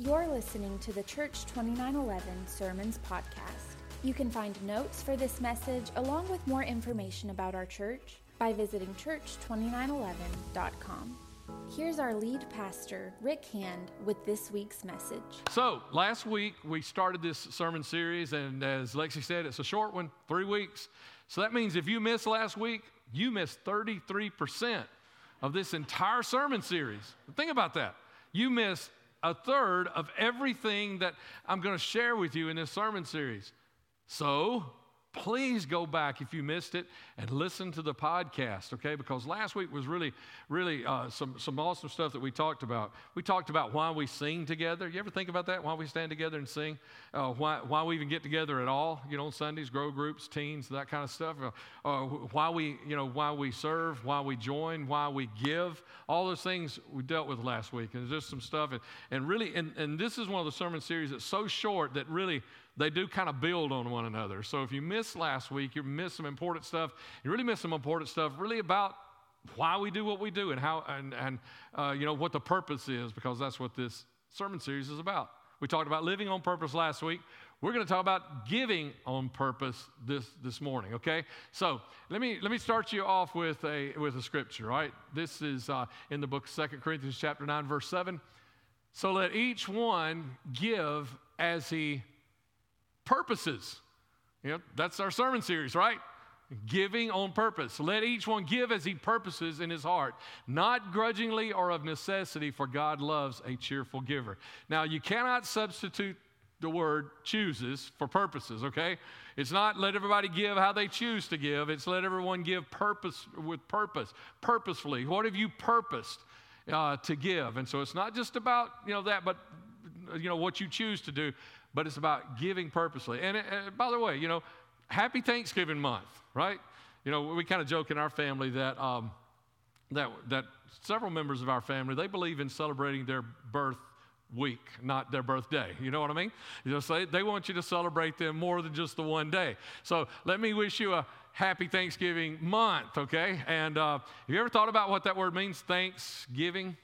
You're listening to the Church 2911 Sermons Podcast. You can find notes for this message along with more information about our church by visiting church2911.com. Here's our lead pastor, Rick Hand, with this week's message. So, last week we started this sermon series, and as Lexi said, it's a short one, three weeks. So that means if you missed last week, you missed 33% of this entire sermon series. Think about that. You missed a third of everything that I'm going to share with you in this sermon series. So, please go back if you missed it and listen to the podcast okay? Because last week was really really uh, some, some awesome stuff that we talked about. We talked about why we sing together. You ever think about that? Why we stand together and sing? Uh, why, why we even get together at all? You know on sundays grow groups teens that kind of stuff. Uh, uh, why we you know why we serve why we join why we give. All those things we dealt with last week. And just some stuff. And, and really and, and this is one of the sermon series that's so short that really they do kind of build on one another. So if you missed last week, you missed some important stuff. You really missed some important stuff, really about why we do what we do and how and, and uh, you know what the purpose is, because that's what this sermon series is about. We talked about living on purpose last week. We're going to talk about giving on purpose this, this morning, okay? So let me, let me start you off with a, with a scripture, right? This is uh, in the book Second Corinthians chapter 9, verse 7. So let each one give as he purposes. You know, that's our sermon series, right? Giving on purpose. Let each one give as he purposes in his heart, not grudgingly or of necessity, for God loves a cheerful giver. Now, you cannot substitute the word chooses for purposes, okay? It's not let everybody give how they choose to give, it's let everyone give purpose with purpose, purposefully. What have you purposed uh, to give? And so it's not just about, you know, that, but, you know, what you choose to do, but it's about giving purposely. And, and by the way, you know, happy Thanksgiving month, right? You know, we kind of joke in our family that, um, that, that several members of our family, they believe in celebrating their birth week, not their birthday. You know what I mean? You know, they want you to celebrate them more than just the one day. So let me wish you a happy Thanksgiving month, okay? And uh, have you ever thought about what that word means, Thanksgiving?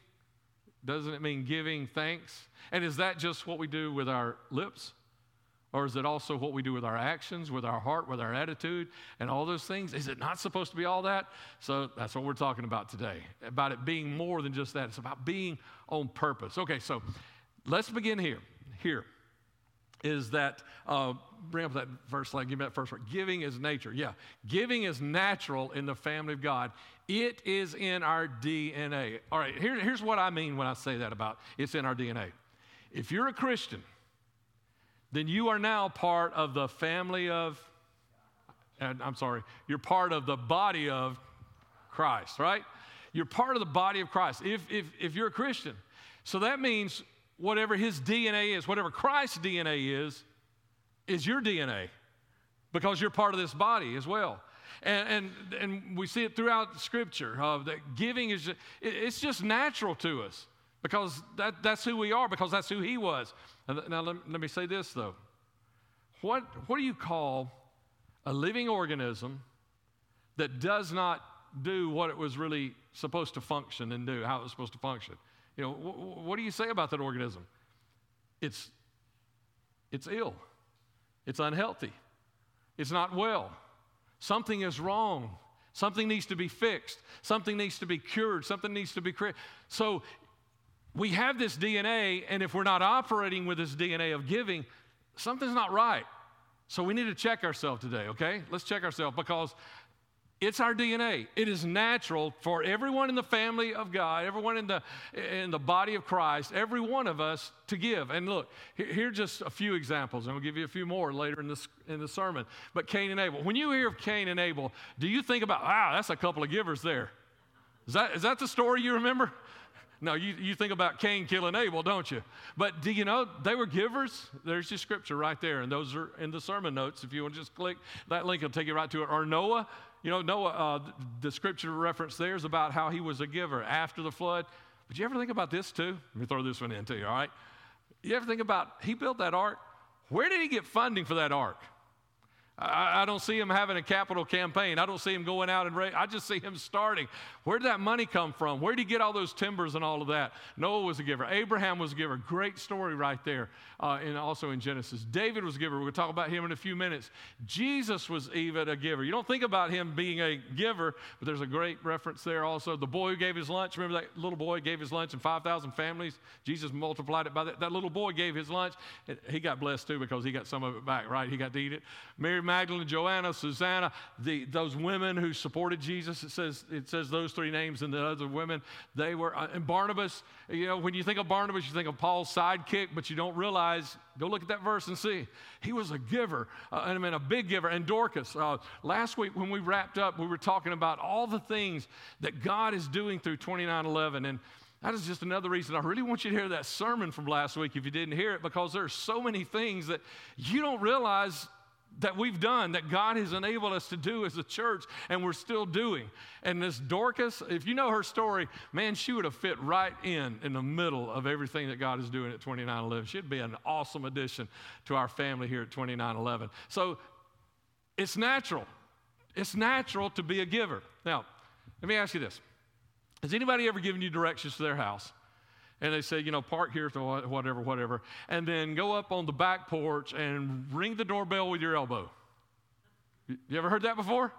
Doesn't it mean giving thanks? And is that just what we do with our lips? Or is it also what we do with our actions, with our heart, with our attitude, and all those things? Is it not supposed to be all that? So that's what we're talking about today, about it being more than just that. It's about being on purpose. Okay, so let's begin here. Here is that, uh, bring up that verse, like give me that first word. Giving is nature. Yeah, giving is natural in the family of God. It is in our DNA. All right, here, here's what I mean when I say that about it's in our DNA. If you're a Christian, then you are now part of the family of, I'm sorry, you're part of the body of Christ, right? You're part of the body of Christ if, if, if you're a Christian. So that means whatever his DNA is, whatever Christ's DNA is, is your DNA because you're part of this body as well. And, and, and we see it throughout Scripture uh, that giving is just, it's just natural to us because that, that's who we are, because that's who he was. Now, let, let me say this though. What, what do you call a living organism that does not do what it was really supposed to function and do, how it was supposed to function? You know, wh- what do you say about that organism? It's, it's ill, it's unhealthy, it's not well, something is wrong. Something needs to be fixed. Something needs to be cured. Something needs to be created. So we have this DNA, and if we're not operating with this DNA of giving, something's not right. So we need to check ourselves today, okay? Let's check ourselves because it's our DNA. It is natural for everyone in the family of God, everyone in the, in the body of Christ, every one of us to give. And look, here, are just a few examples, and I'll give you a few more later in, this, in the sermon. But Cain and Abel. When you hear of Cain and Abel, do you think about, wow, that's a couple of givers there? Is that, is that the story you remember? No, you, you think about Cain killing Abel, don't you? But do you know they were givers? There's your scripture right there, and those are in the sermon notes. If you want to just click that link, it'll take you right to it. Or Noah, you know, Noah, uh, the scripture reference there is about how he was a giver after the flood. But you ever think about this too? Let me throw this one in too, all right? You ever think about he built that ark? Where did he get funding for that ark? I, I don't see him having a capital campaign. I don't see him going out and ra- I just see him starting. Where did that money come from? Where did he get all those timbers and all of that? Noah was a giver. Abraham was a giver. Great story right there, uh, and also in Genesis. David was a giver. We're going to talk about him in a few minutes. Jesus was even a giver. You don't think about him being a giver, but there's a great reference there also. The boy who gave his lunch. Remember that little boy gave his lunch and 5,000 families? Jesus multiplied it by that. That little boy gave his lunch. He got blessed too because he got some of it back, right? He got to eat it. Mary Magdalene, Joanna, Susanna, the, those women who supported Jesus, it says, it says those three names and the other women, they were, uh, and Barnabas, you know, when you think of Barnabas, you think of Paul's sidekick, but you don't realize, go look at that verse and see, he was a giver, uh, I mean, a big giver. And Dorcas, uh, last week when we wrapped up, we were talking about all the things that God is doing through 2911. And that is just another reason I really want you to hear that sermon from last week if you didn't hear it, because there are so many things that you don't realize that we've done, that God has enabled us to do as a church, and we're still doing. And this Dorcas, if you know her story, man, she would have fit right in in the middle of everything that God is doing at 2911. She'd be an awesome addition to our family here at 2911. So it's natural. It's natural to be a giver. Now, let me ask you this Has anybody ever given you directions to their house? And they say, you know, park here, whatever, whatever, and then go up on the back porch and ring the doorbell with your elbow. You ever heard that before?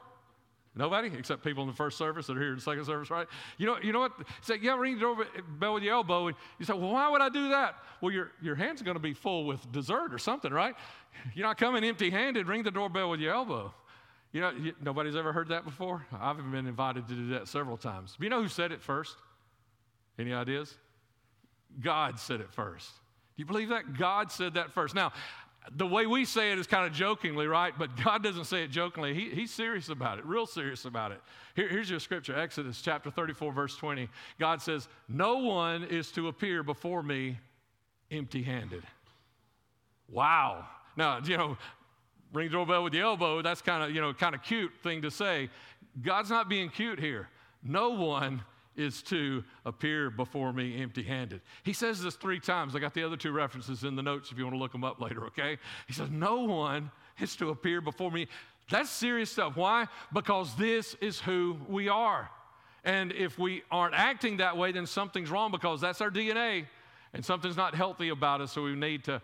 Nobody except people in the first service that are here in the second service, right? You know, you know what? Say, yeah, ring the doorbell with your elbow, and you say, well, why would I do that? Well, your your hand's going to be full with dessert or something, right? You're not coming empty-handed. Ring the doorbell with your elbow. You know, you, nobody's ever heard that before. I've been invited to do that several times. But you know who said it first? Any ideas? God said it first. Do you believe that? God said that first. Now, the way we say it is kind of jokingly, right? But God doesn't say it jokingly. He, he's serious about it, real serious about it. Here, here's your scripture Exodus chapter 34, verse 20. God says, No one is to appear before me empty handed. Wow. Now, you know, ring the doorbell with the elbow, that's kind of, you know, kind of cute thing to say. God's not being cute here. No one is to appear before me empty handed. He says this three times. I got the other two references in the notes if you want to look them up later, okay? He says, No one is to appear before me. That's serious stuff. Why? Because this is who we are. And if we aren't acting that way, then something's wrong because that's our DNA and something's not healthy about us. So we need to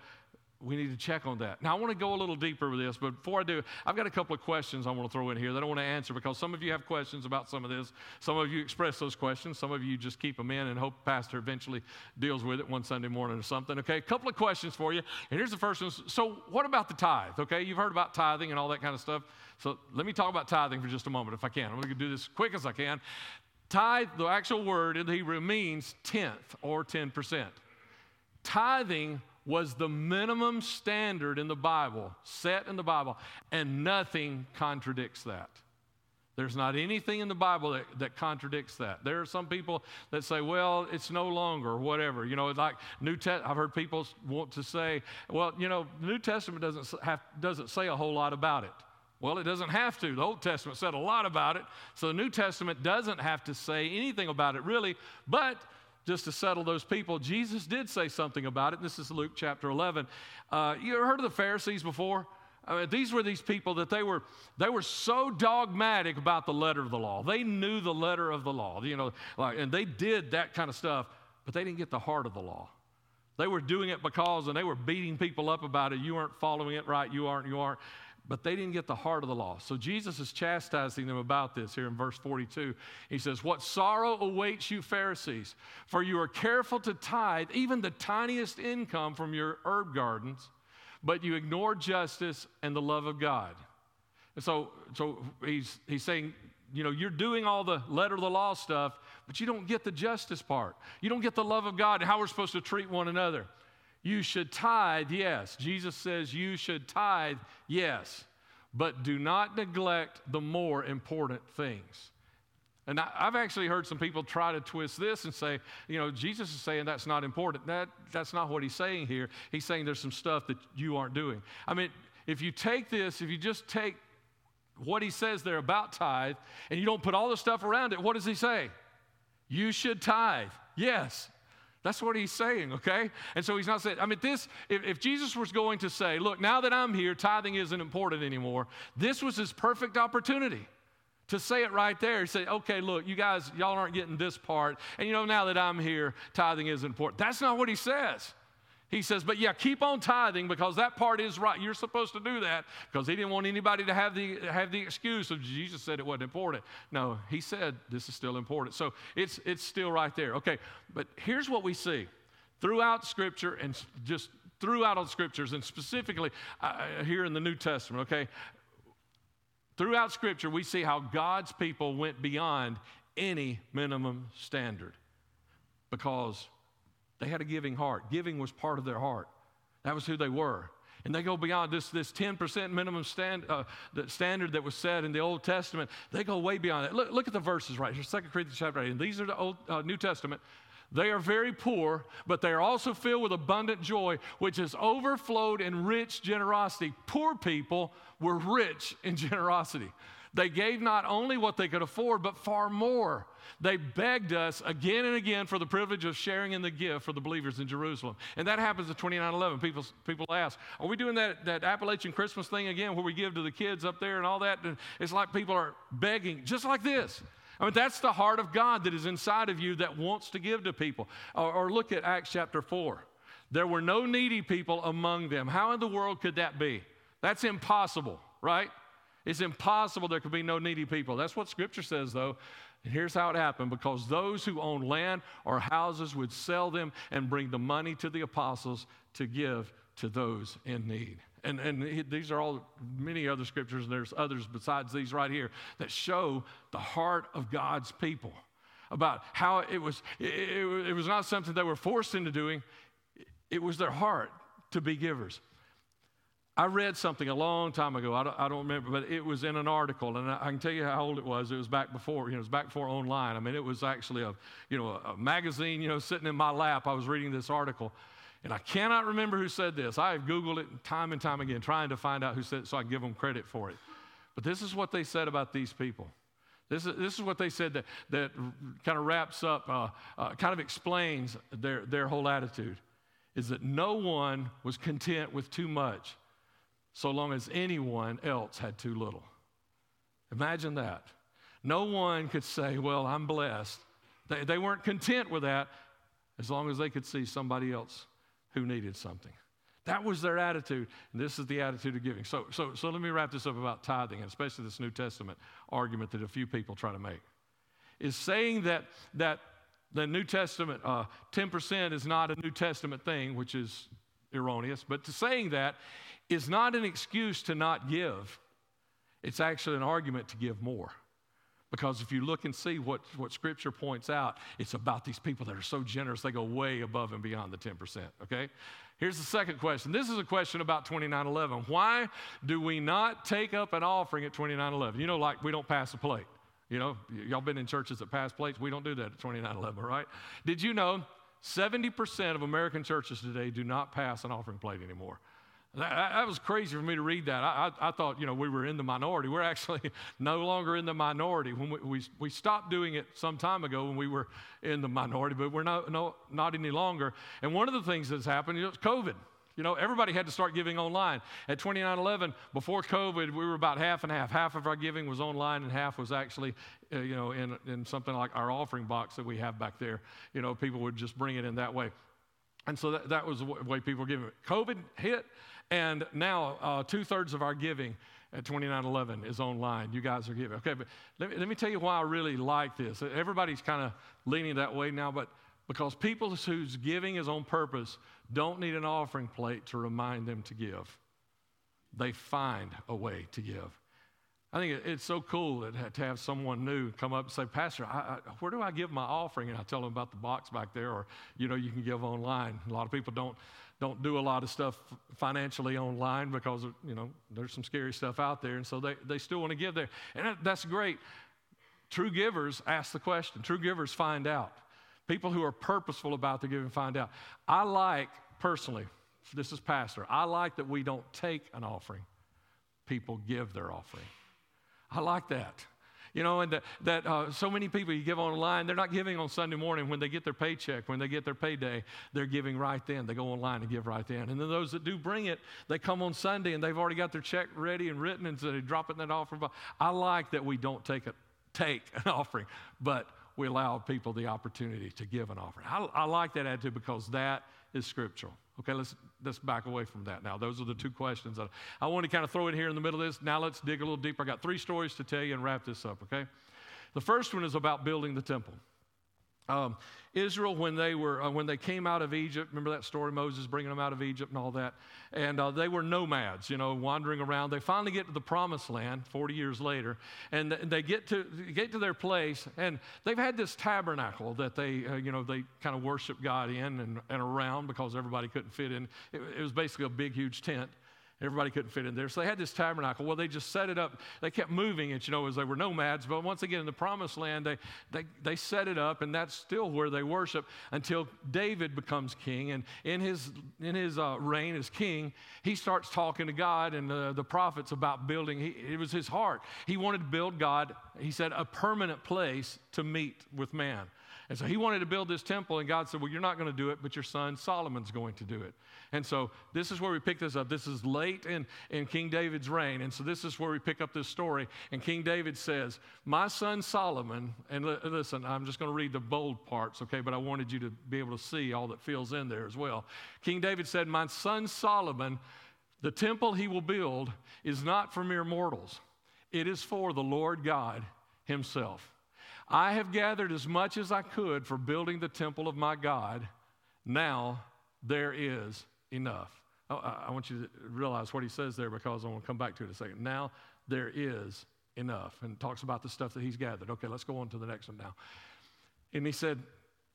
we need to check on that. Now, I want to go a little deeper with this, but before I do, I've got a couple of questions I want to throw in here that I want to answer because some of you have questions about some of this. Some of you express those questions. Some of you just keep them in and hope Pastor eventually deals with it one Sunday morning or something. Okay, a couple of questions for you. And here's the first one. So, what about the tithe? Okay, you've heard about tithing and all that kind of stuff. So, let me talk about tithing for just a moment if I can. I'm going to do this as quick as I can. Tithe, the actual word in the Hebrew, means tenth or 10%. Tithing was the minimum standard in the Bible, set in the Bible, and nothing contradicts that. There's not anything in the Bible that, that contradicts that. There are some people that say, well, it's no longer, whatever. You know, like New Testament, I've heard people want to say, well, you know, the New Testament doesn't, have, doesn't say a whole lot about it. Well, it doesn't have to. The Old Testament said a lot about it. So the New Testament doesn't have to say anything about it, really. But just to settle those people, Jesus did say something about it. This is Luke chapter 11. Uh, you ever heard of the Pharisees before? I mean, these were these people that they were they were so dogmatic about the letter of the law. They knew the letter of the law, you know, like, and they did that kind of stuff, but they didn't get the heart of the law. They were doing it because, and they were beating people up about it. You aren't following it right. You aren't. You aren't but they didn't get the heart of the law. So Jesus is chastising them about this here in verse 42. He says, What sorrow awaits you, Pharisees, for you are careful to tithe even the tiniest income from your herb gardens, but you ignore justice and the love of God. And so, so he's, he's saying, you know, you're doing all the letter of the law stuff, but you don't get the justice part. You don't get the love of God and how we're supposed to treat one another. You should tithe, yes. Jesus says you should tithe, yes. But do not neglect the more important things. And I, have actually heard some people try to twist this and say, you know, Jesus is saying that's not important. That, that's not what he's saying here. He's saying there's some stuff that you aren't doing. I mean, if you take this, if you just take what he says there about tithe and you don't put all the stuff around it, what does he say? You should tithe. Yes. That's what he's saying, okay? And so he's not saying, I mean, this, if, if, Jesus was going to say, look, now that I'm here, tithing isn't important anymore, this was his perfect opportunity to say it right there. He said, okay, look, you guys, y'all aren't getting this part. And you know, now that I'm here, tithing isn't important. That's not what he says. He says, but yeah, keep on tithing because that part is right. You're supposed to do that because he didn't want anybody to have the, have the excuse of Jesus said it wasn't important. No, he said this is still important. So it's, it's still right there. Okay, but here's what we see throughout Scripture and just throughout all the Scriptures and specifically uh, here in the New Testament, okay? Throughout Scripture, we see how God's people went beyond any minimum standard because they had a giving heart. Giving was part of their heart. That was who they were. And they go beyond this, this 10% minimum stand, uh, standard that was set in the Old Testament. They go way beyond that. Look, look at the verses right here, 2 Corinthians chapter 8. And these are the Old, uh, New Testament. They are very poor, but they are also filled with abundant joy, which has overflowed in rich generosity. Poor people were rich in generosity. They gave not only what they could afford, but far more. They begged us again and again for the privilege of sharing in the gift for the believers in Jerusalem. And that happens at 2911. People, people ask, Are we doing that, that Appalachian Christmas thing again where we give to the kids up there and all that? And it's like people are begging, just like this. I mean, that's the heart of God that is inside of you that wants to give to people. Or, or look at Acts chapter 4. There were no needy people among them. How in the world could that be? That's impossible, right? It's impossible there could be no needy people. That's what Scripture says, though. And here's how it happened because those who own land or houses would sell them and bring the money to the apostles to give to those in need. And, and these are all many other scriptures, and there's others besides these right here that show the heart of God's people about how it was, it, it was not something they were forced into doing, it was their heart to be givers. I read something a long time ago. I don't, I don't, remember, but it was in an article, and I can tell you how old it was. It was back before, you know, it was back before online. I mean, it was actually a, you know, a magazine, you know, sitting in my lap. I was reading this article, and I cannot remember who said this. I have Googled it time and time again, trying to find out who said it so I give them credit for it. But this is what they said about these people. This is, this is what they said that, that kind of wraps up, uh, uh, kind of explains their, their whole attitude is that no one was content with too much so long as anyone else had too little. Imagine that. No one could say, Well, I'm blessed. They, they weren't content with that as long as they could see somebody else who needed something. That was their attitude, and this is the attitude of giving. So, so, so let me wrap this up about tithing, and especially this New Testament argument that a few people try to make. Is saying that, that the New Testament, uh, 10% is not a New Testament thing, which is erroneous, but to saying that is not an excuse to not give, it's actually an argument to give more. Because if you look and see what, what Scripture points out, it's about these people that are so generous, they go way above and beyond the 10%. Okay? Here's the second question. This is a question about 2911. Why do we not take up an offering at 2911? You know, like we don't pass a plate. You know, y- y'all been in churches that pass plates. We don't do that at 2911, right? Did you know 70% of American churches today do not pass an offering plate anymore? That, that, was crazy for me to read that. I, I, I, thought, you know, we were in the minority. We're actually no longer in the minority. When we, we, we, stopped doing it some time ago when we were in the minority, but we're not, no, not any longer. And one of the things that's happened is COVID. You know, everybody had to start giving online. At 2911, before COVID, we were about half and half. Half of our giving was online, and half was actually, uh, you know, in, in something like our offering box that we have back there. You know, people would just bring it in that way. And so that, that was the way people were giving. COVID hit, and now, uh, two thirds of our giving at 2911 is online. You guys are giving. Okay, but let me, let me tell you why I really like this. Everybody's kind of leaning that way now, but because people whose giving is on purpose don't need an offering plate to remind them to give, they find a way to give. I think it's so cool to have someone new come up and say, Pastor, I, I, where do I give my offering? And I tell them about the box back there, or, you know, you can give online. A lot of people don't don't do a lot of stuff financially online because you know there's some scary stuff out there and so they, they still want to give there. And that's great. True givers ask the question. True givers find out. People who are purposeful about their giving find out. I like personally this is pastor i like that we don't take an offering. People give their offering i like that You know, and that, that uh, so many people you give online, they're not giving on Sunday morning when they get their paycheck, when they get their payday, they're giving right then. They go online and give right then. And then those that do bring it, they come on Sunday and they've already got their check ready and written, and so they drop it in that offering. I like that we don't take, a, take an offering, but we allow people the opportunity to give an offering. I, I like that attitude because that is scriptural. Okay, let's, let's back away from that now. Those are the two questions that I want to kind of throw in here in the middle of this. Now let's dig a little deeper. I got three stories to tell you and wrap this up, okay? The first one is about building the temple. Um, Israel, when they were uh, when they came out of Egypt, remember that story, Moses bringing them out of Egypt and all that, and uh, they were nomads, you know, wandering around. They finally get to the Promised Land 40 years later, and they get to get to their place, and they've had this tabernacle that they, uh, you know, they kind of worship God in and, and around because everybody couldn't fit in. It, it was basically a big, huge tent. Everybody couldn't fit in there. So they had this tabernacle. Well, they just set it up. They kept moving it, you know, as they were nomads. But once get in the promised land, they, they, they set it up, and that's still where they worship until David becomes king. And in his, in his uh, reign as king, he starts talking to God and uh, the prophets about building. He, it was his heart. He wanted to build God, he said, a permanent place to meet with man. And so he wanted to build this temple, and God said, Well, you're not going to do it, but your son Solomon's going to do it. And so this is where we pick this up. This is late in, in King David's reign. And so this is where we pick up this story. And King David says, My son Solomon, and li- listen, I'm just going to read the bold parts, okay, but I wanted you to be able to see all that fills in there as well. King David said, My son Solomon, the temple he will build is not for mere mortals, it is for the Lord God himself. I have gathered as much as I could for building the temple of my God. Now there is enough. Oh, I want you to realize what he says there because I want to come back to it in a second. Now there is enough. And talks about the stuff that he's gathered. Okay, let's go on to the next one now. And he said,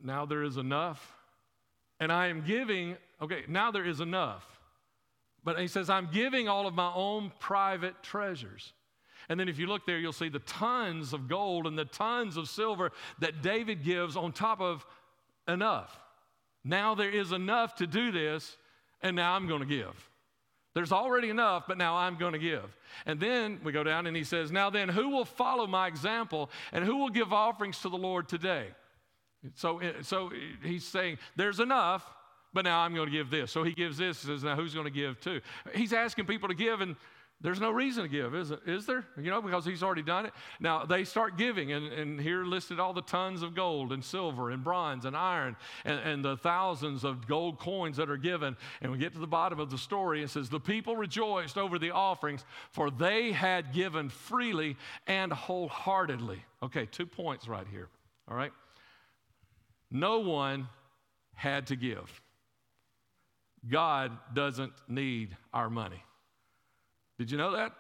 Now there is enough. And I am giving, okay, now there is enough. But he says, I'm giving all of my own private treasures. And then if you look there, you'll see the tons of gold and the tons of silver that David gives on top of enough. Now there is enough to do this, and now I'm going to give. There's already enough, but now I'm going to give. And then we go down and he says, Now then, who will follow my example and who will give offerings to the Lord today? So, so he's saying, There's enough, but now I'm going to give this. So he gives this, says, Now who's going to give too? He's asking people to give, and there's no reason to give, is, is there? You know, because he's already done it. Now, they start giving, and, and here listed all the tons of gold and silver and bronze and iron and, and the thousands of gold coins that are given. And we get to the bottom of the story. It says, The people rejoiced over the offerings, for they had given freely and wholeheartedly. Okay, two points right here. All right? No one had to give. God doesn't need our money. Did you know that?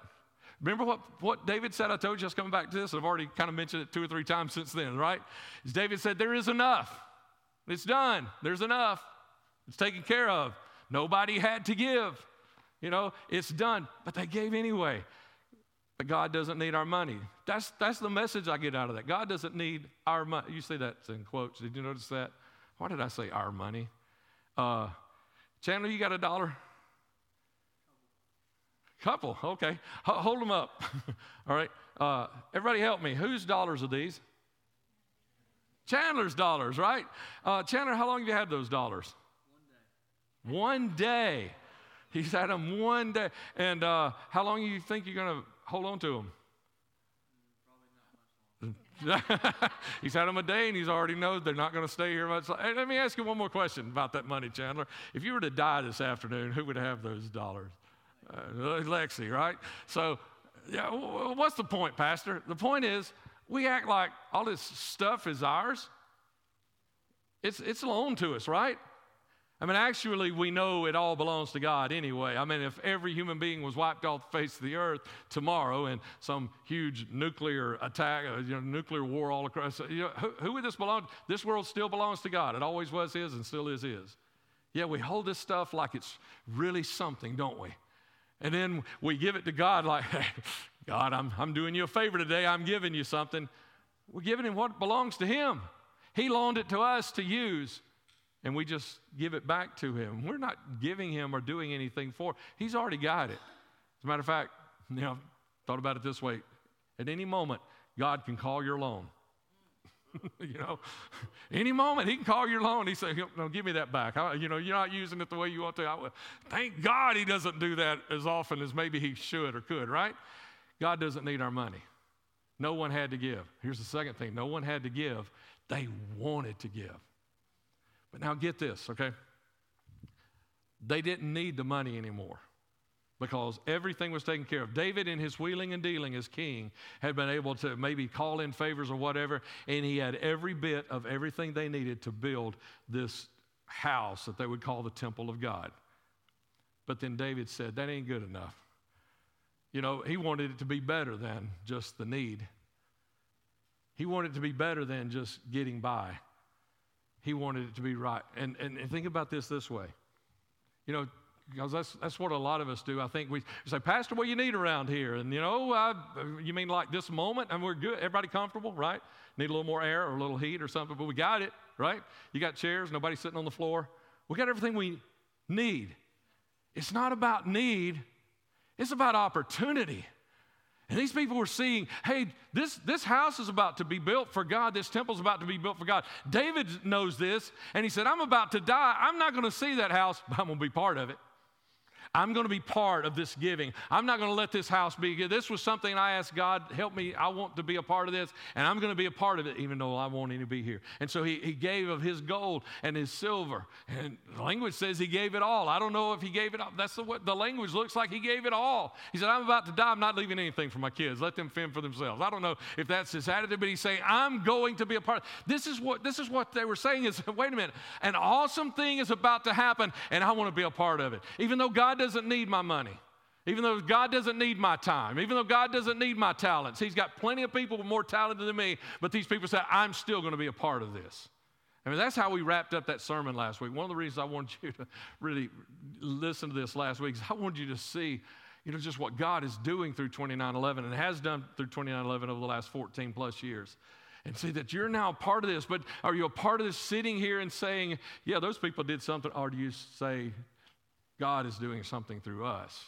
Remember what, what David said? I told you I was coming back to this. I've already kind of mentioned it two or three times since then, right? As David said, There is enough. It's done. There's enough. It's taken care of. Nobody had to give. You know, it's done. But they gave anyway. But God doesn't need our money. That's, that's the message I get out of that. God doesn't need our money. You say that in quotes. Did you notice that? Why did I say our money? Uh, Chandler, you got a dollar? Couple, okay. H- hold them up. All right. Uh, everybody help me. Whose dollars are these? Chandler's dollars, right? Uh, Chandler, how long have you had those dollars? One day. One day. He's had them one day. And uh, how long do you think you're going to hold on to them? he's had them a day and he's already knows they're not going to stay here much. Hey, let me ask you one more question about that money, Chandler. If you were to die this afternoon, who would have those dollars? Uh, Lexi, right? So, yeah, what's the point, Pastor? The point is, we act like all this stuff is ours. It's, it's loaned to us, right? I mean, actually, we know it all belongs to God anyway. I mean, if every human being was wiped off the face of the earth tomorrow in some huge nuclear attack, uh, you know, nuclear war all across, you know, who, who would this belong to? This world still belongs to God. It always was His and still is His. Yeah, we hold this stuff like it's really something, don't we? And then we give it to God like, hey, God, I'm, I'm doing you a favor today. I'm giving you something. We're giving him what belongs to him. He loaned it to us to use, and we just give it back to him. We're not giving him or doing anything for it. He's already got it. As a matter of fact, you know, thought about it this way. At any moment, God can call your loan. you know, any moment he can call your loan. He say, "No, give me that back." I, you know, you're not using it the way you want to. I, thank God he doesn't do that as often as maybe he should or could. Right? God doesn't need our money. No one had to give. Here's the second thing: no one had to give. They wanted to give. But now get this, okay? They didn't need the money anymore because everything was taken care of. David, in his wheeling and dealing as king, had been able to maybe call in favors or whatever, and he had every bit of everything they needed to build this house that they would call the temple of God. But then David said, That ain't good enough. You know, he wanted it to be better than just the need. He wanted it to be better than just getting by. He wanted it to be right. And, and, and think about this this way. You know, because that's, that's what a lot of us do. I think we say, Pastor, what you need around here? And you know, uh, you mean like this moment? And we're good. Everybody comfortable, right? Need a little more air or a little heat or something, but we got it, right? You got chairs, nobody sitting on the floor. We got everything we need. It's not about need, it's about opportunity. And these people were seeing, hey, this, this house is about to be built for God. This temple is about to be built for God. David knows this, and he said, I'm about to die. I'm not going to see that house, but I'm going to be part of it. I'm going to be part of this giving. I'm not going to let this house be. This was something I asked God, help me. I want to be a part of this, and I'm going to be a part of it, even though I won't even be here. And so he, he gave of his gold and his silver. And the language says he gave it all. I don't know if he gave it all. That's the, what the language looks like. He gave it all. He said, I'm about to die. I'm not leaving anything for my kids. Let them fend for themselves. I don't know if that's his attitude, but he's saying, I'm going to be a part. This is what, this is what they were saying is, wait a minute, an awesome thing is about to happen, and I want to be a part of it. Even though God doesn't need my money. Even though God doesn't need my time, even though God doesn't need my talents, He's got plenty of people more talented than me, but these people say, I'm still going to be a part of this. I mean, that's how we wrapped up that sermon last week. One of the reasons I wanted you to really listen to this last week is I wanted you to see, you know, just what God is doing through 2911 and has done through 2911 over the last 14 plus years. And see that you're now part of this, but are you a part of this sitting here and saying, yeah, those people did something? Or do you say, God is doing something through us.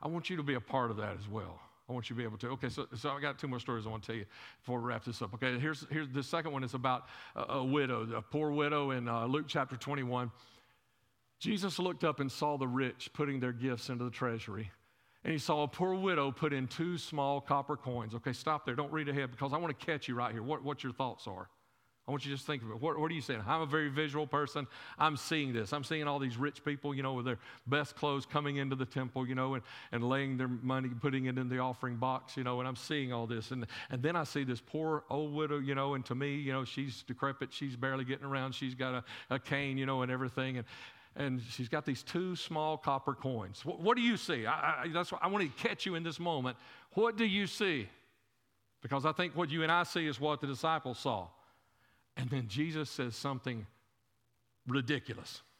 I want you to be a part of that as well. I want you to be able to. Okay, so, so I got two more stories I want to tell you before we wrap this up. Okay, here's, here's the second one is about a, a widow, a poor widow in uh, Luke chapter 21. Jesus looked up and saw the rich putting their gifts into the treasury. And he saw a poor widow put in two small copper coins. Okay, stop there. Don't read ahead because I want to catch you right here. What, what your thoughts are. I want you to just think of it. What, what, are you saying? I'm a very visual person. I'm seeing this. I'm seeing all these rich people, you know, with their best clothes coming into the temple, you know, and, and laying their money, putting it in the offering box, you know, and I'm seeing all this. And, and then I see this poor old widow, you know, and to me, you know, she's decrepit. She's barely getting around. She's got a, a cane, you know, and everything. And, and she's got these two small copper coins. What, what do you see? I, I, that's what I want to catch you in this moment. What do you see? Because I think what you and I see is what the disciples saw. And then Jesus says something ridiculous.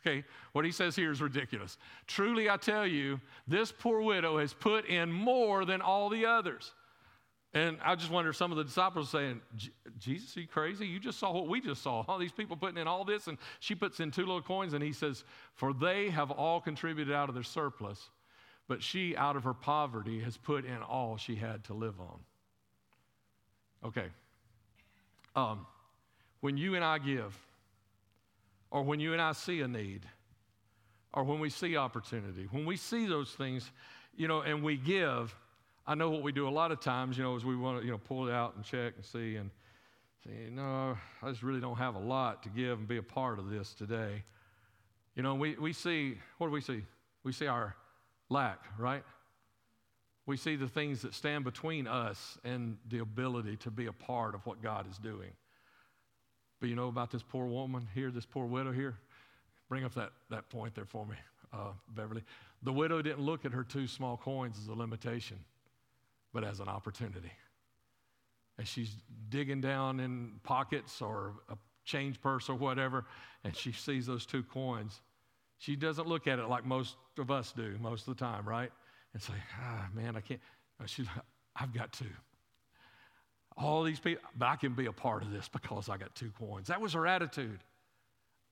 Okay, what he says here is ridiculous. Truly, I tell you, this poor widow has put in more than all the others. And I just wonder, if some of the disciples are saying, Jesus, are you crazy? You just saw what we just saw. All these people putting in all this, and she puts in two little coins, and he says, For they have all contributed out of their surplus, but she, out of her poverty, has put in all she had to live on. Okay. Um, when you and I give, or when you and I see a need, or when we see opportunity, when we see those things, you know, and we give, I know what we do a lot of times, you know, is we want to, you know, pull it out and check and see and say, no, I just really don't have a lot to give and be a part of this today. You know, we, we see, what do we see? We see our lack, right? We see the things that stand between us and the ability to be a part of what God is doing. But you know about this poor woman here, this poor widow here? Bring up that, that point there for me, uh, Beverly. The widow didn't look at her two small coins as a limitation, but as an opportunity. And she's digging down in pockets or a change purse or whatever, and she sees those two coins. She doesn't look at it like most of us do most of the time, right? And say, ah, man, I can't. She's, I've got two all these people, but I can be a part of this because I got two coins. That was her attitude.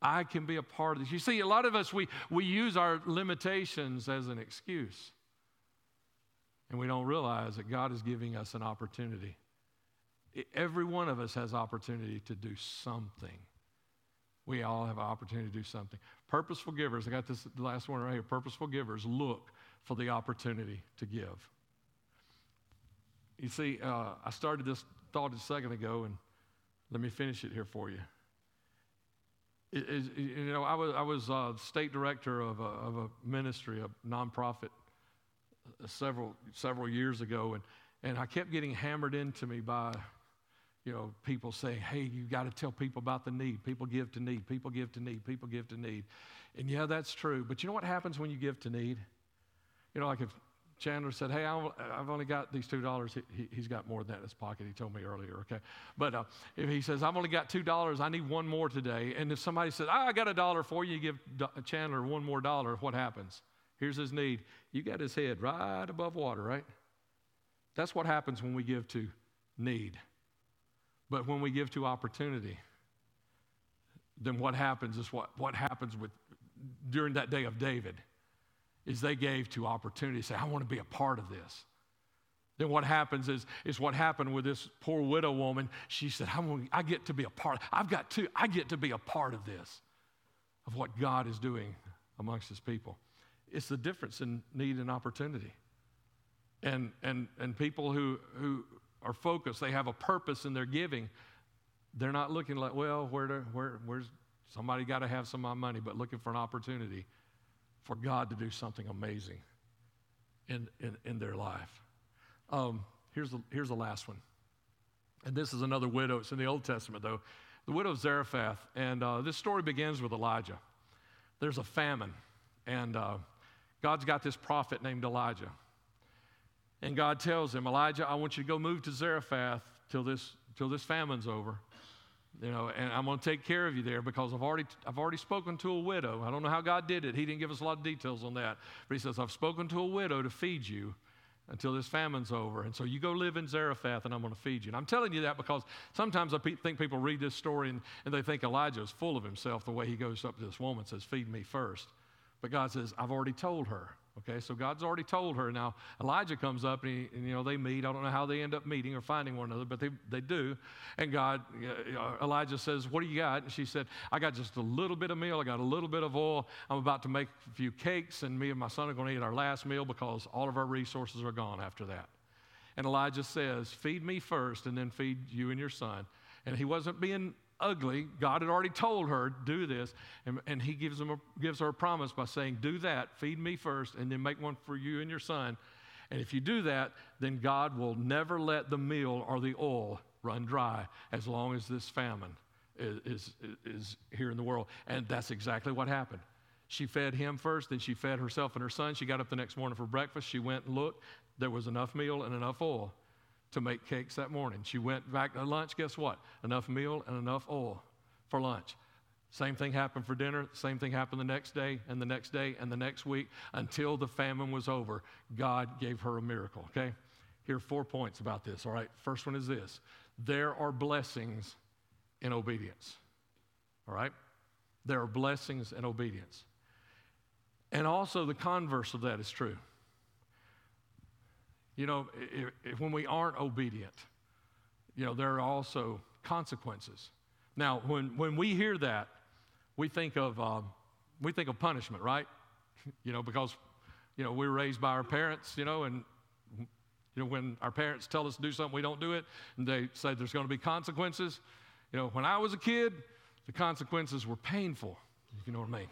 I can be a part of this. You see, a lot of us, we, we use our limitations as an excuse. And we don't realize that God is giving us an opportunity. Every one of us has opportunity to do something. We all have an opportunity to do something. Purposeful givers, I got this last one right here. Purposeful givers look for the opportunity to give. You see, uh, I started this thought a second ago, and let me finish it here for you. It, it, you know, I was, I was uh, state director of a, of a ministry, a nonprofit, uh, several, several years ago, and, and I kept getting hammered into me by you know, people saying, hey, you got to tell people about the need. People give to need. People give to need. People give to need. And yeah, that's true. But you know what happens when you give to need? You know, like if Chandler said, hey, I've only got these $2, he, has got more than that in his pocket. He told me earlier, okay? But uh, if he says, I've only got $2, I need one more today. And if somebody says, oh, I got a dollar for you, you give Chandler one more dollar, what happens? Here's his need. You got his head right above water, right? That's what happens when we give to need. But when we give to opportunity, then what happens is what, what happens with during that day of David is they gave to opportunity, to say, I want to be a part of this. Then what happens is, is what happened with this poor widow woman. She said, I, want, I get to be a part. I've got to, I get to be a part of this, of what God is doing amongst his people. It's the difference in need and opportunity. And, and, and people who, who, are focused, they have a purpose in their giving. They're not looking like, well, where to, where, where's somebody got to have some of my money, but looking for an opportunity for God to do something amazing in, in, in their life. Um, here's, the, here's the last one. And this is another widow. It's in the Old Testament, though. The widow of Zarephath. And uh, this story begins with Elijah. There's a famine, and uh, God's got this prophet named Elijah. And God tells him, Elijah, I want you to go move to Zarephath till this, till this famine's over. You know, and I'm going to take care of you there because I've already, I've already spoken to a widow. I don't know how God did it. He didn't give us a lot of details on that. But he says, I've spoken to a widow to feed you until this famine's over. And so you go live in Zarephath and I'm going to feed you. And I'm telling you that because sometimes I pe- think people read this story and, and they think Elijah is full of himself the way he goes up to this woman and says, Feed me first. But God says, I've already told her. Okay, so God's already told her. Now, Elijah comes up and, he, and, you know, they meet. I don't know how they end up meeting or finding one another, but they, they do. And God, uh, Elijah says, What do you got? And she said, I got just a little bit of meal. I got a little bit of oil. I'm about to make a few cakes, and me and my son are going to eat our last meal because all of our resources are gone after that. And Elijah says, Feed me first, and then feed you and your son. And he wasn't being ugly. God had already told her, do this. And, and he gives, them a, gives her a promise by saying, do that, feed me first, and then make one for you and your son. And if you do that, then God will never let the meal or the oil run dry as long as this famine is, is, is here in the world. And that's exactly what happened. She fed him first, then she fed herself and her son. She got up the next morning for breakfast. She went and looked. There was enough meal and enough oil to make cakes that morning. She went back to lunch, guess what? Enough meal and enough oil for lunch. Same thing happened for dinner. Same thing happened the next day and the next day and the next week until the famine was over. God gave her a miracle, okay? Here are four points about this, all right? First one is this there are blessings in obedience, all right? There are blessings in obedience. And also, the converse of that is true. You know, if, if when we aren't obedient, you know, there are also consequences. Now, when, when we hear that, we think of, um, we think of punishment, right? you know, because, you know, we were raised by our parents, you know, and, you know, when our parents tell us to do something, we don't do it, and they say there's going to be consequences. You know, when I was a kid, the consequences were painful, you know what I mean.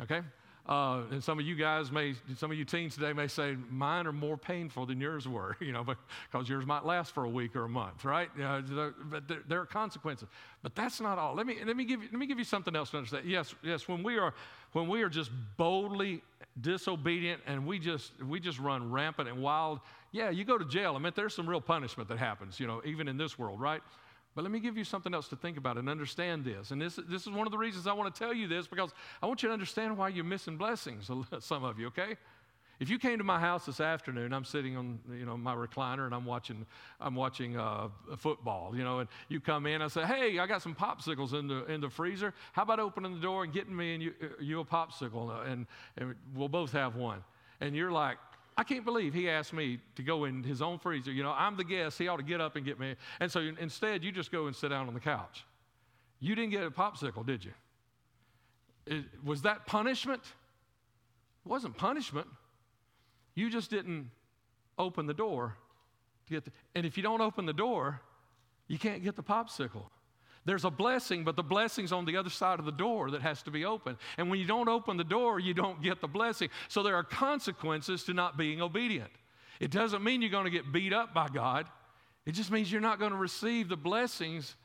Okay? Uh, and some of you guys may, some of you teens today may say, mine are more painful than yours were, you know, because yours might last for a week or a month, right? You know, but there, there, are consequences. But that's not all. Let me, let, me give you, let me give you something else to understand. Yes, yes, when we are, when we are just boldly disobedient and we just, we just run rampant and wild, yeah, you go to jail. I mean, there's some real punishment that happens, you know, even in this world, right? But let me give you something else to think about and understand this. And this, this is one of the reasons I want to tell you this because I want you to understand why you're missing blessings, some of you, okay? If you came to my house this afternoon, I'm sitting on you know my recliner and I'm watching I'm watching uh, football, you know, and you come in, I say, hey, I got some popsicles in the in the freezer. How about opening the door and getting me and you, you a popsicle, and, and we'll both have one. And you're like, I can't believe he asked me to go in his own freezer. You know, I'm the guest. He ought to get up and get me. And so instead, you just go and sit down on the couch. You didn't get a popsicle, did you? It, was that punishment? It wasn't punishment. You just didn't open the door to get the, and if you don't open the door, you can't get the popsicle. There's a blessing, but the blessing's on the other side of the door that has to be opened. And when you don't open the door, you don't get the blessing. So there are consequences to not being obedient. It doesn't mean you're going to get beat up by God, it just means you're not going to receive the blessings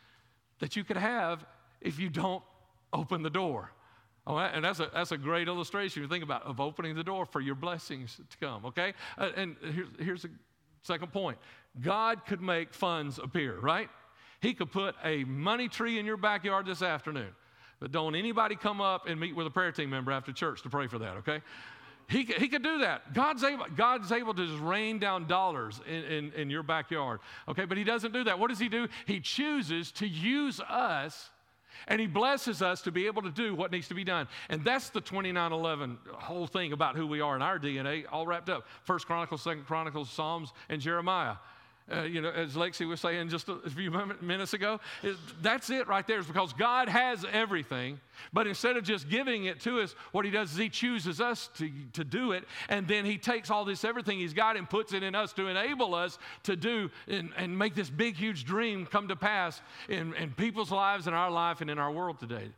that you could have if you don't open the door. Oh, and that's a, that's a great illustration you think about of opening the door for your blessings to come, okay? Uh, and here's, here's a second point God could make funds appear, right? He could put a money tree in your backyard this afternoon. But don't anybody come up and meet with a prayer team member after church to pray for that, okay? He, he could do that. God's able, God's able to just rain down dollars in, in, in your backyard, okay? But He doesn't do that. What does He do? He chooses to use us and he blesses us to be able to do what needs to be done. And that's the 2911 whole thing about who we are in our DNA, all wrapped up. First Chronicles, Second Chronicles, Psalms, and Jeremiah uh, you know, as Lexi was saying just a few minutes ago, that's it right there. Is because God has everything, but instead of just giving it to us, what He does is He chooses us to, to do it, and then He takes all this everything He's got and puts it in us to enable us to do and, and make this big, huge dream come to pass in, in people's lives, in our life, and in our world today.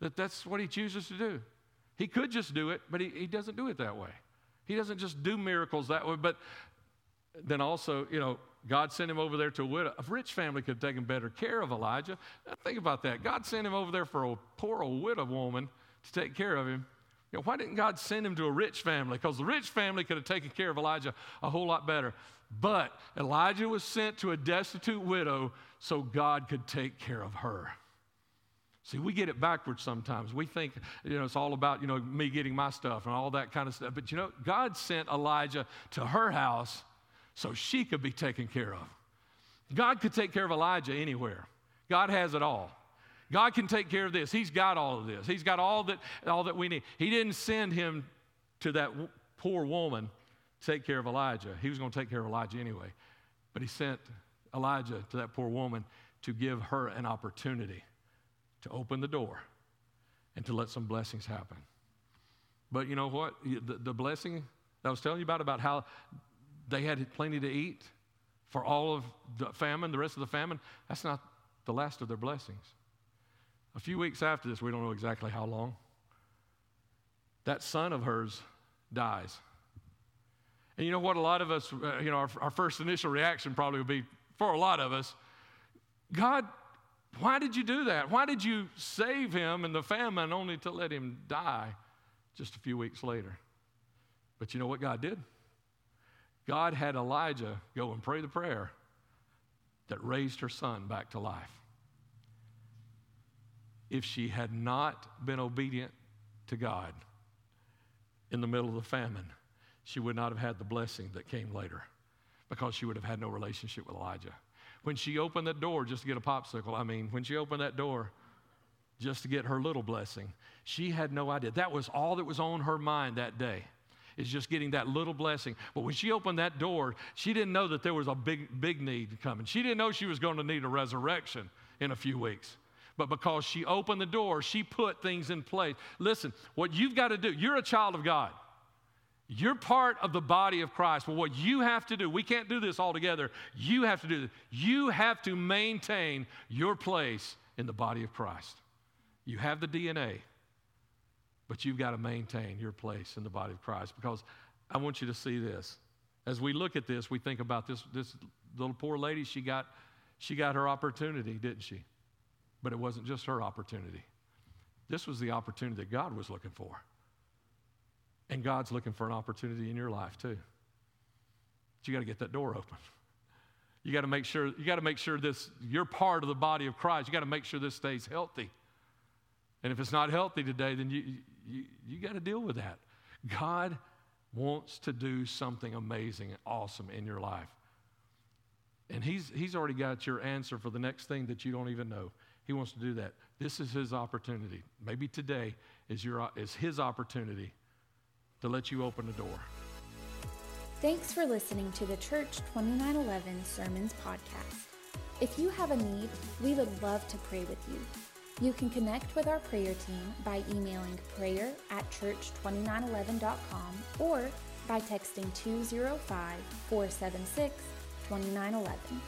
That that's what He chooses to do. He could just do it, but He, he doesn't do it that way. He doesn't just do miracles that way, but then also, you know, God sent him over there to a widow. A rich family could have taken better care of Elijah. Think about that. God sent him over there for a poor old widow woman to take care of him. You know, why didn't God send him to a rich family? Because the rich family could have taken care of Elijah a whole lot better. But Elijah was sent to a destitute widow so God could take care of her. See, we get it backwards sometimes. We think, you know, it's all about, you know, me getting my stuff and all that kind of stuff. But, you know, God sent Elijah to her house so she could be taken care of. God could take care of Elijah anywhere. God has it all. God can take care of this. He's got all of this. He's got all that, all that we need. He didn't send him to that w- poor woman to take care of Elijah. He was going to take care of Elijah anyway. But he sent Elijah to that poor woman to give her an opportunity to open the door and to let some blessings happen. But you know what? The, the blessing I was telling you about, about how they had plenty to eat for all of the famine, the rest of the famine. That's not the last of their blessings. A few weeks after this, we don't know exactly how long, that son of hers dies. And you know what? A lot of us, uh, you know, our, our first initial reaction probably would be for a lot of us God, why did you do that? Why did you save him in the famine only to let him die just a few weeks later? But you know what God did? God had Elijah go and pray the prayer that raised her son back to life. If she had not been obedient to God in the middle of the famine, she would not have had the blessing that came later because she would have had no relationship with Elijah. When she opened that door just to get a popsicle, I mean, when she opened that door just to get her little blessing, she had no idea. That was all that was on her mind that day is just getting that little blessing. But when she opened that door, she didn't know that there was a big, big need coming. She didn't know she was going to need a resurrection in a few weeks. But because she opened the door, she put things in place. Listen, what you've got to do, you're a child of God. You're part of the body of Christ. Well, what you have to do, we can't do this all together. You have to do this. You have to maintain your place in the body of Christ. You have the DNA. But you've got to maintain your place in the body of Christ because I want you to see this. As we look at this, we think about this, this little poor lady, she got, she got her opportunity, didn't she? But it wasn't just her opportunity. This was the opportunity that God was looking for. And God's looking for an opportunity in your life too. But you got to get that door open. You got to make sure you got to make sure this you're part of the body of Christ. You got to make sure this stays healthy. And if it's not healthy today, then you, you, you got to deal with that. God wants to do something amazing and awesome in your life. And he's, he's already got your answer for the next thing that you don't even know. He wants to do that. This is his opportunity. Maybe today is, your, is his opportunity to let you open the door. Thanks for listening to the Church 2911 Sermons Podcast. If you have a need, we would love to pray with you. You can connect with our prayer team by emailing prayer at church2911.com or by texting 205 476 2911.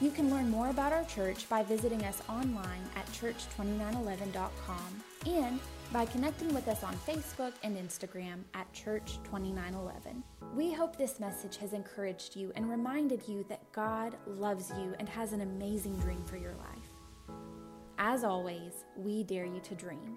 You can learn more about our church by visiting us online at church2911.com and by connecting with us on Facebook and Instagram at Church2911. We hope this message has encouraged you and reminded you that God loves you and has an amazing dream for your life. As always, we dare you to dream.